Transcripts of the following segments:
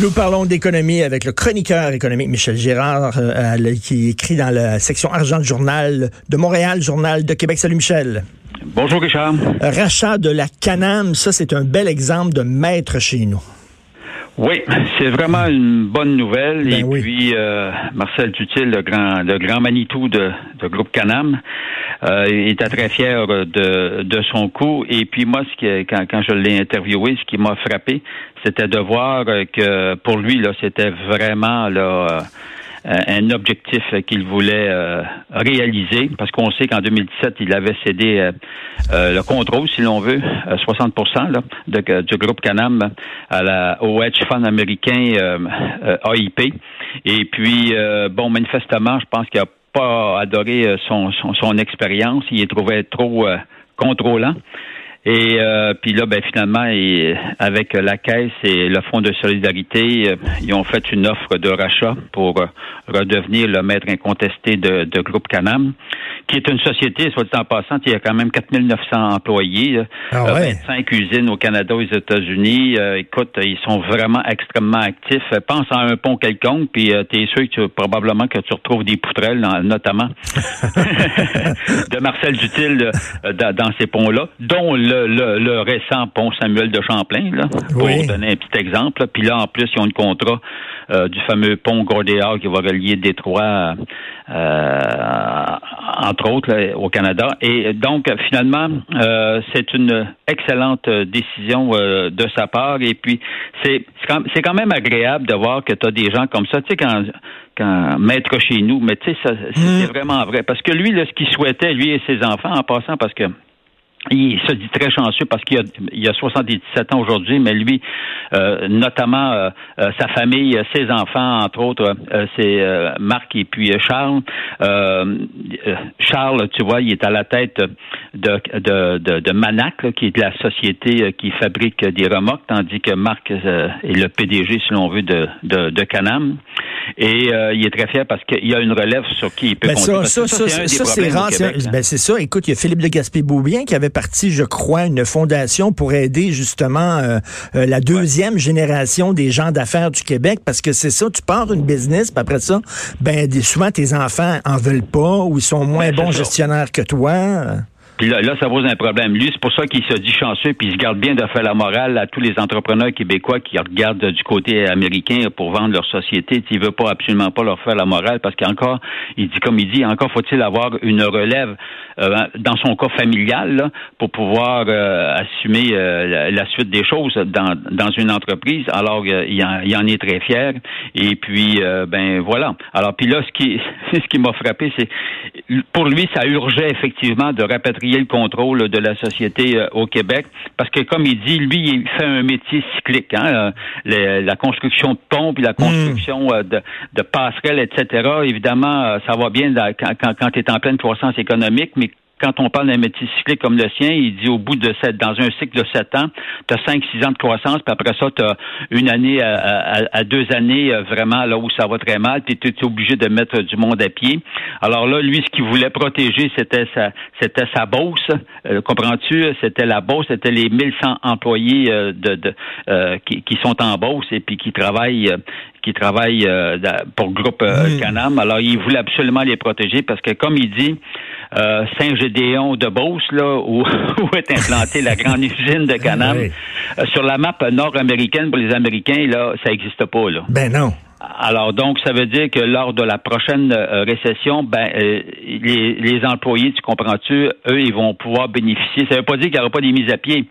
Nous parlons d'économie avec le chroniqueur économique Michel Girard, euh, qui écrit dans la section argent du journal de Montréal, journal de Québec. Salut Michel. Bonjour Richard. Rachat de la Canam, ça c'est un bel exemple de maître chez nous. Oui, c'est vraiment une bonne nouvelle. Ben Et puis euh, Marcel Dutil, le grand, le grand Manitou de, de groupe Canam, euh, était très fier de, de son coup. Et puis moi, ce qui, quand, quand je l'ai interviewé, ce qui m'a frappé, c'était de voir que pour lui, là, c'était vraiment là. Euh, un objectif qu'il voulait euh, réaliser, parce qu'on sait qu'en 2017, il avait cédé euh, le contrôle, si l'on veut, 60% là, de, du groupe Canam à la, au hedge fund américain AIP. Et puis, bon, manifestement, je pense qu'il n'a pas adoré son, son, son expérience. Il est trouvé trop contrôlant. Et euh, puis là, ben, finalement, avec la Caisse et le Fonds de solidarité, euh, ils ont fait une offre de rachat pour euh, redevenir le maître incontesté de, de Groupe Canam, qui est une société, soit dit en passant, il y a quand même 4900 employés, ah 25 usines au Canada, aux États-Unis. écoute, ils sont vraiment extrêmement actifs. Pense à un pont quelconque, puis tu es sûr que tu, probablement que tu retrouves des poutrelles, notamment de Marcel Dutil dans, dans ces ponts-là, dont le le, récent pont Samuel de Champlain, là, pour donner un petit exemple. Puis là, en plus, ils ont un contrat euh, du fameux pont Gordéal qui va relier Détroit, euh, entre autres, au Canada. Et donc, finalement, euh, c'est une excellente décision de sa part. Et puis, c'est c'est quand même agréable de voir que tu as des gens comme ça. Tu sais, quand quand maître chez nous, mais tu sais, c'est mmh. vraiment vrai. Parce que lui, là, ce qu'il souhaitait, lui et ses enfants, en passant, parce que il se dit très chanceux parce qu'il a, il a 77 ans aujourd'hui, mais lui, euh, notamment euh, euh, sa famille, ses enfants, entre autres, c'est Marc et puis Charles. Charles, tu vois, il est à la tête de, de, de, de Manac, qui est la société qui fabrique des remorques, tandis que Marc est le PDG, si l'on veut, de, de, de Canam. Et il est très fier parce qu'il y a une relève sur qui il peut ben compter. Ça, ça, ça, ça c'est rare. Ben c'est ça. Écoute, il y a Philippe de Gaspé-Boubien qui avait parti, je crois, une fondation pour aider justement euh, euh, la deuxième génération des gens d'affaires du Québec, parce que c'est ça, tu pars une business, puis après ça, ben souvent tes enfants en veulent pas ou ils sont moins bons gestionnaires que toi. Puis là, là, ça pose un problème. Lui, c'est pour ça qu'il se dit chanceux, puis il se garde bien de faire la morale à tous les entrepreneurs québécois qui regardent du côté américain pour vendre leur société. Il veut pas absolument pas leur faire la morale parce qu'encore, il dit comme il dit, encore faut-il avoir une relève euh, dans son cas familial pour pouvoir euh, assumer euh, la, suite des choses dans, dans une entreprise. Alors, il en, il, en, est très fier. Et puis, ben voilà. Alors, puis là, ce qui, ce qui m'a frappé, c'est pour lui, ça urgeait effectivement de rapatrier le contrôle de la société euh, au Québec, parce que comme il dit, lui, il fait un métier cyclique, hein, euh, la construction de ponts, puis la hmm. construction euh, de, de, passerelles, etc. Évidemment, ça va bien quand, quand, quand tu es en pleine croissance économique, mais quand on parle d'un métier cyclique comme le sien, il dit au bout de sept, dans un cycle de sept ans, tu as cinq, six ans de croissance, puis après ça, tu as une année à, deux années euh, vraiment là où ça va très mal, puis tu es obligé de mettre du monde à pied. Alors là, lui, ce qu'il voulait protéger, c'était sa c'était sa bourse. Euh, comprends-tu? C'était la bourse, c'était les 1100 employés euh, de, de qui, qui, sont en bourse et puis qui travaillent qui travaillent pour le groupe Canam. Alors, il voulait absolument les protéger parce que, comme il dit, euh, Saint-Gédéon de Beauce, là, où, où, est implantée la grande usine de Canam. Euh, sur la map nord-américaine, pour les Américains, là, ça n'existe pas. Là. Ben non. Alors donc, ça veut dire que lors de la prochaine euh, récession, ben les, les, employés, tu comprends-tu, eux, ils vont pouvoir bénéficier. Ça veut pas dire qu'il n'y aura pas des mises à pied,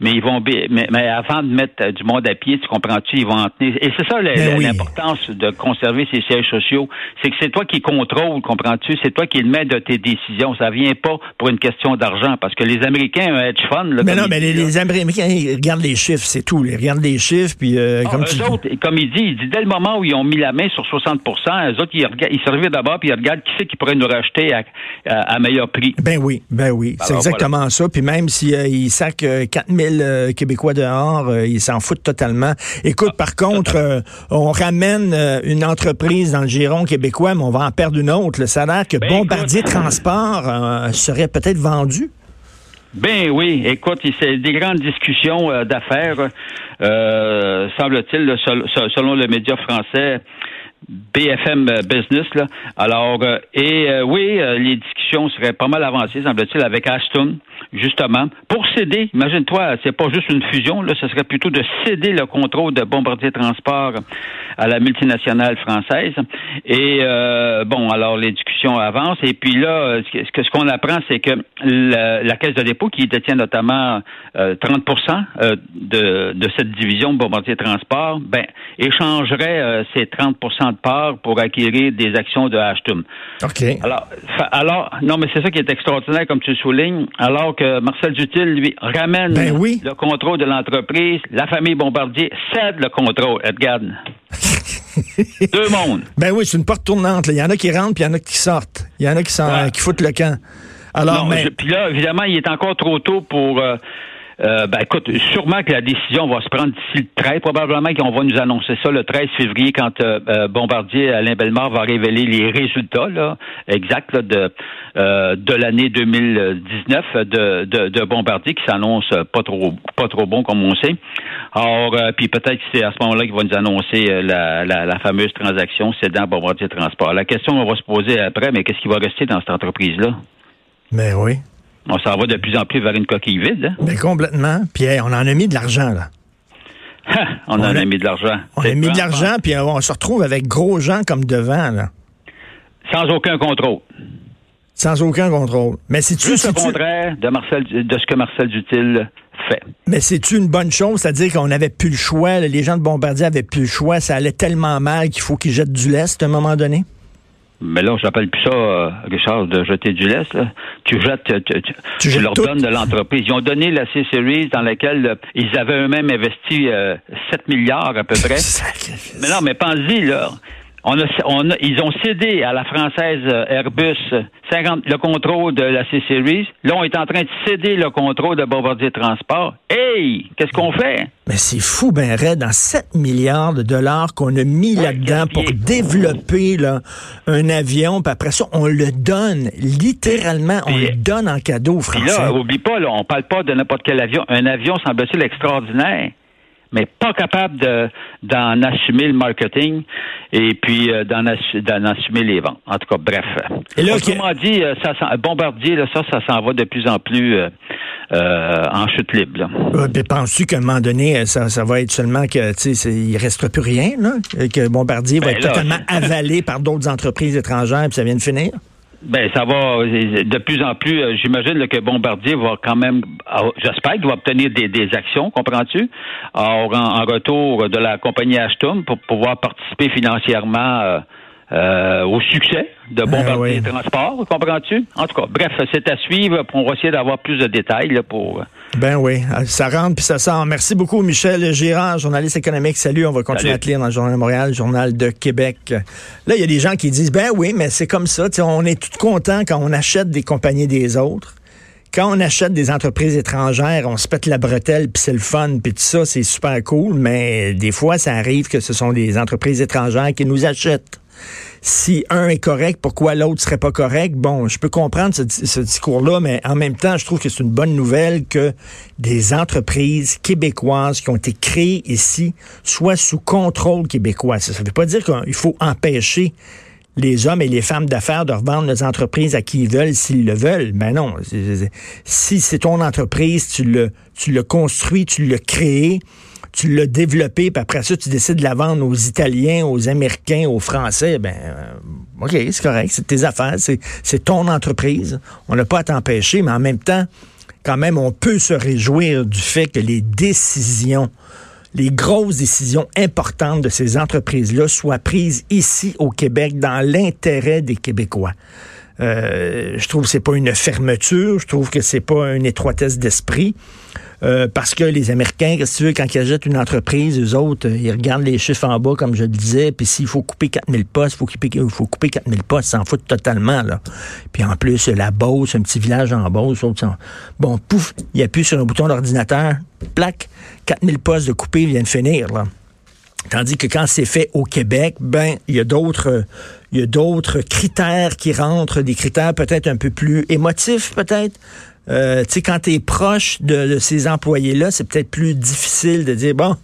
mais ils vont mais, mais, avant de mettre euh, du monde à pied, tu comprends-tu, ils vont en tenir. Et c'est ça ben l'importance de conserver ces sièges sociaux, c'est que c'est toi qui contrôle, comprends-tu, c'est toi qui le mets de tes décisions. Ça vient pas pour une question d'argent, parce que les Américains un hedge fund. Là, mais non, mais les, Américains ils regardent les chiffres, c'est tout. Ils regardent les chiffres, puis euh, ah, comme tu... autres, comme il dit, dès le moment où ils ont mis la main sur 60 les autres ils, regardent, ils d'abord puis ils regardent qui c'est qui pourrait nous racheter à, à, meilleur prix. Ben oui, ben oui, ben c'est exactement ça. Puis même si euh, ils sacent euh, 4 000 euh, québécois dehors. Euh, ils s'en foutent totalement. Écoute, ah. par contre, euh, on ramène une entreprise dans le giron québécois, mais on va en perdre une autre. Le salaire que ben, Bombardier Transport serait peut-être vendu. Ben oui, écoute, c'est des grandes discussions d'affaires. Semble-t-il, selon, selon le média français, BFM Business. Là. Alors, euh, et euh, oui, euh, les discussions seraient pas mal avancées, semble-t-il, avec Ashton, justement, pour céder. Imagine-toi, c'est pas juste une fusion, là, ce serait plutôt de céder le contrôle de Bombardier Transport à la multinationale française. Et bon, alors les discussions avancent. Et puis là, ce que ce qu'on apprend, c'est que la, Caisse de dépôt, qui détient notamment 30 de, de cette division Bombardier Transport, ben, échangerait ces 30 part pour acquérir des actions de Ashton. OK. Alors, alors non, mais c'est ça qui est extraordinaire, comme tu le soulignes, alors que Marcel Dutil, lui, ramène ben le contrôle de l'entreprise, la famille Bombardier cède le contrôle, Edgar. Deux mondes. Ben oui, c'est une porte tournante. Il y en a qui rentrent, puis il y en a qui sortent. Il y en a qui, qui foutent le camp. Alors, mais... Puis là, évidemment, il est encore trop tôt pour... Euh, euh, ben, écoute, sûrement que la décision va se prendre d'ici le 13. Probablement qu'on va nous annoncer ça le 13 février quand euh, euh, Bombardier Alain Bellemare va révéler les résultats là, exacts de de l'année 2019 de, de, de Bombardier qui s'annonce pas trop pas trop bon comme on sait. Alors, puis peut-être que c'est à ce moment-là qu'il va nous annoncer la, la, la fameuse transaction cédant Bombardier Transport. La question on va se poser après, mais qu'est-ce qui va rester dans cette entreprise-là? Mais ben oui. On s'en va de plus en plus vers une coquille vide. Hein? Ben, complètement. Puis on en a mis de l'argent, là. on, en a, mis de l'argent. On a mis de l'argent, puis on se retrouve avec gros gens comme devant, là. Sans aucun contrôle. Sans aucun contrôle. Mais c'est-tu... le contraire de, Marcel, de ce que Marcel Dutil fait. Mais c'est-tu une bonne chose? C'est-à-dire qu'on n'avait plus le choix, les gens de Bombardier avaient plus le choix, ça allait tellement mal qu'il faut qu'ils jettent du lest à un moment donné? Mais là, j'appelle plus ça, euh, Richard, de jeter du lest. Tu jettes, tu, leur donnes de l'entreprise. Ils ont donné la C-Series dans laquelle euh, ils avaient eux-mêmes investi 7 euh, milliards à peu près. mais non, mais pense-y, là. On a, ils ont cédé à la française Airbus 50, le contrôle de la C-Series. Là, on est en train de céder le contrôle de Bombardier Transport. Hey, qu'est-ce qu'on fait? Mais c'est fou, ben Red, dans 7 milliards de dollars qu'on a mis là-dedans pour développer là, un avion, puis après ça, on le donne, littéralement, on le donne en cadeau aux Français. là, oublie pas, là, on parle pas de n'importe quel avion. Un avion, semble-t-il, extraordinaire mais pas capable de, d'en assumer le marketing et puis euh, d'en, assumer les ventes. En tout cas, bref. Et là, Autrement dit, euh, ça, Bombardier, là, ça, ça s'en va de plus en plus euh, en chute libre. Là. penses-tu qu'à un moment donné, ça, ça va être seulement que il restera plus rien, là, que Bombardier va ben être totalement avalé par d'autres entreprises étrangères puis ça vient de finir? Ben, ça va de plus en plus. Euh, j'imagine que Bombardier va quand même, ah, j'espère qu'il va obtenir des, actions, comprends-tu, en, en, retour de la compagnie Ashton pour pouvoir participer financièrement euh, euh, au succès de ben Bombardier Transport, comprends-tu? En tout cas, bref, c'est à suivre. On va essayer d'avoir plus de détails là, pour. Euh, ben oui, ça rentre puis ça sort. Merci beaucoup, Michel Girard, journaliste économique. Salut, on va continuer à te lire dans le Journal de Montréal, Journal de Québec. Là, il y a des gens qui disent, ben oui, mais c'est comme ça. On est tout content quand on achète des compagnies des autres quand on achète des entreprises étrangères, on se pète la bretelle, puis c'est le fun, puis tout ça, c'est super cool, mais des fois, ça arrive que ce sont des entreprises étrangères qui nous achètent si un est correct, pourquoi l'autre serait pas correct? Bon, je peux comprendre ce, discours-là, mais en même temps, je trouve que c'est une bonne nouvelle que des entreprises québécoises qui ont été créées ici soient sous contrôle québécois. Ça ne veut pas dire qu'il faut empêcher les hommes et les femmes d'affaires de revendre leurs entreprises à qui ils veulent s'ils le veulent. Ben non. Si c'est ton entreprise, tu le, tu le construis, tu l'as créé, tu l'as développé, puis après ça, tu décides de la vendre aux Italiens, aux Américains, aux Français, ben, euh, OK, c'est correct, c'est tes affaires, c'est ton entreprise. On n'a pas à t'empêcher, mais en même temps, quand même, on peut se réjouir du fait que les décisions, les grosses décisions importantes de ces entreprises-là soient prises ici au Québec dans l'intérêt des Québécois. Euh, je trouve que c'est pas une fermeture, je trouve que c'est pas une étroitesse d'esprit. Euh, parce que les Américains, qu'est-ce que tu veux, quand ils achètent une entreprise, eux autres, euh, ils regardent les chiffres en bas, comme je le disais, puis s'il faut couper 4000 postes, il faut couper, faut couper 4000 postes, s'en foutent totalement, là. Puis en plus, la Beauce, un petit village en Beauce, bon, pouf, il appuie sur un bouton d'ordinateur, plaque, 4000 postes de couper viennent finir. Tandis que quand c'est fait au Québec, ben, y a d'autres, il y a d'autres critères qui rentrent, des critères peut-être un peu plus émotifs, peut-être, Euh, tu sais, quand tu es proche de, ces employés-là, c'est peut-être plus difficile de dire, bon,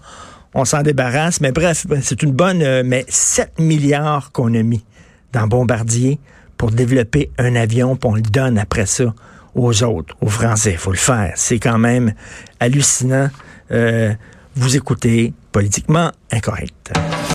on s'en débarrasse. Mais bref, c'est une bonne... Euh, mais 7 milliards qu'on a mis dans Bombardier pour développer un avion, puis on le donne après ça aux autres, aux Français. Faut le faire. C'est quand même hallucinant. Euh, vous écoutez Politiquement Incorrect.